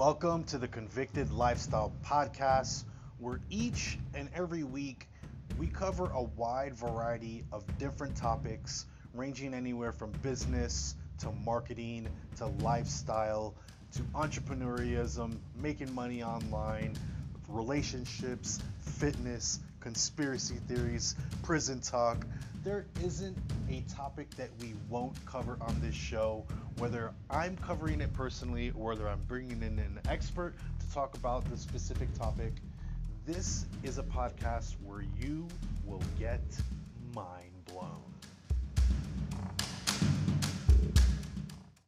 Welcome to the Convicted Lifestyle Podcast, where each and every week we cover a wide variety of different topics, ranging anywhere from business to marketing to lifestyle to entrepreneurism, making money online, relationships, fitness, conspiracy theories, prison talk. There isn't a topic that we won't cover on this show, whether I'm covering it personally or whether I'm bringing in an expert to talk about the specific topic. This is a podcast where you will get blown.